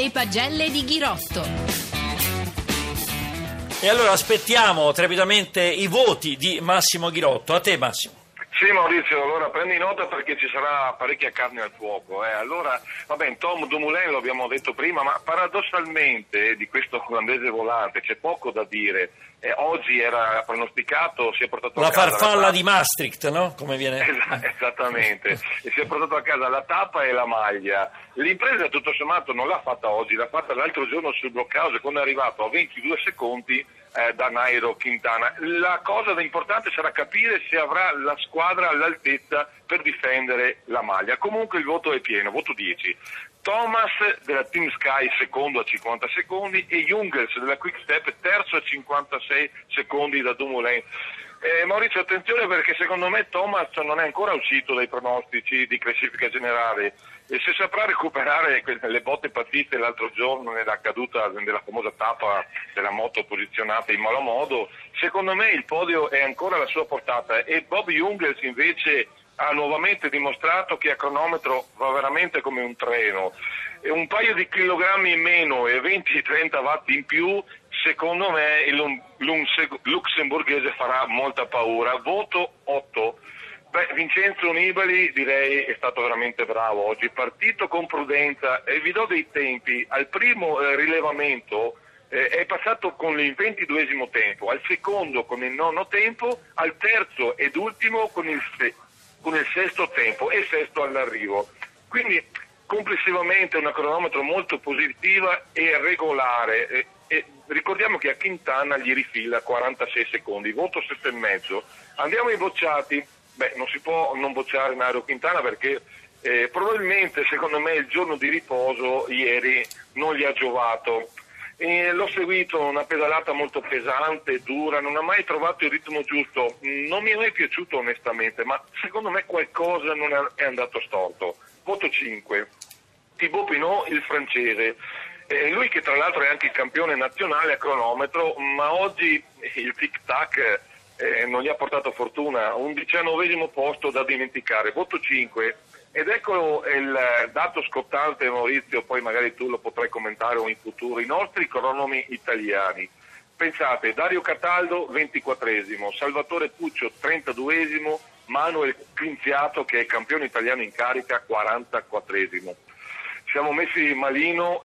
Le pagelle di Ghirotto. E allora aspettiamo trepidamente i voti di Massimo Ghirotto. A te Massimo. Sì Maurizio, allora prendi nota perché ci sarà parecchia carne al fuoco. Eh. Allora, vabbè, Tom Dumoulin lo abbiamo detto prima, ma paradossalmente di questo olandese volante c'è poco da dire. Eh, oggi era pronosticato, si è portato La a casa farfalla la di Maastricht, no? Come viene... Esa- esattamente, e si è portato a casa la tappa e la maglia. L'impresa tutto sommato non l'ha fatta oggi, l'ha fatta l'altro giorno sul blockhouse quando è arrivato a 22 secondi eh, da Nairo Quintana. La cosa da importante sarà capire se avrà la squadra all'altezza per difendere la maglia. Comunque il voto è pieno, voto 10. Thomas della Team Sky secondo a 50 secondi e Jungels della Quick Step terzo a 56 secondi da Dumoulin. Eh, Maurizio, attenzione perché secondo me Thomas non è ancora uscito dai pronostici di classifica generale e se saprà recuperare le botte partite l'altro giorno nella caduta della famosa tappa della moto posizionata in malo modo, secondo me il podio è ancora alla sua portata e Bob Jungels invece ha nuovamente dimostrato che a cronometro va veramente come un treno. Un paio di chilogrammi in meno e 20-30 watt in più, secondo me il lussemburghese farà molta paura. Voto 8. Beh, Vincenzo Nibali direi è stato veramente bravo oggi, partito con prudenza e vi do dei tempi. Al primo eh, rilevamento eh, è passato con il ventiduesimo tempo, al secondo con il nono tempo, al terzo ed ultimo con il, se- con il sesto tempo e sesto all'arrivo. Quindi complessivamente una cronometro molto positiva e regolare. E, e ricordiamo che a Quintana gli rifila 46 secondi, voto 7,5. Andiamo ai bocciati. Beh, non si può non bocciare Nairo Quintana perché eh, probabilmente secondo me il giorno di riposo ieri non gli ha giovato. E l'ho seguito, una pedalata molto pesante, dura, non ha mai trovato il ritmo giusto, non mi è mai piaciuto onestamente, ma secondo me qualcosa non è andato storto. Voto 5. Thibaut Pinot, il francese. Eh, lui che tra l'altro è anche il campione nazionale a cronometro, ma oggi il tic-tac eh, non gli ha portato fortuna, un diciannovesimo posto da dimenticare, voto 5. Ed ecco il dato scottante Maurizio, poi magari tu lo potrai commentare o in futuro, i nostri cronomi italiani. Pensate, Dario Cataldo 24esimo, Salvatore Puccio 32esimo, Manuel Clinziato che è campione italiano in carica 44esimo. Siamo messi malino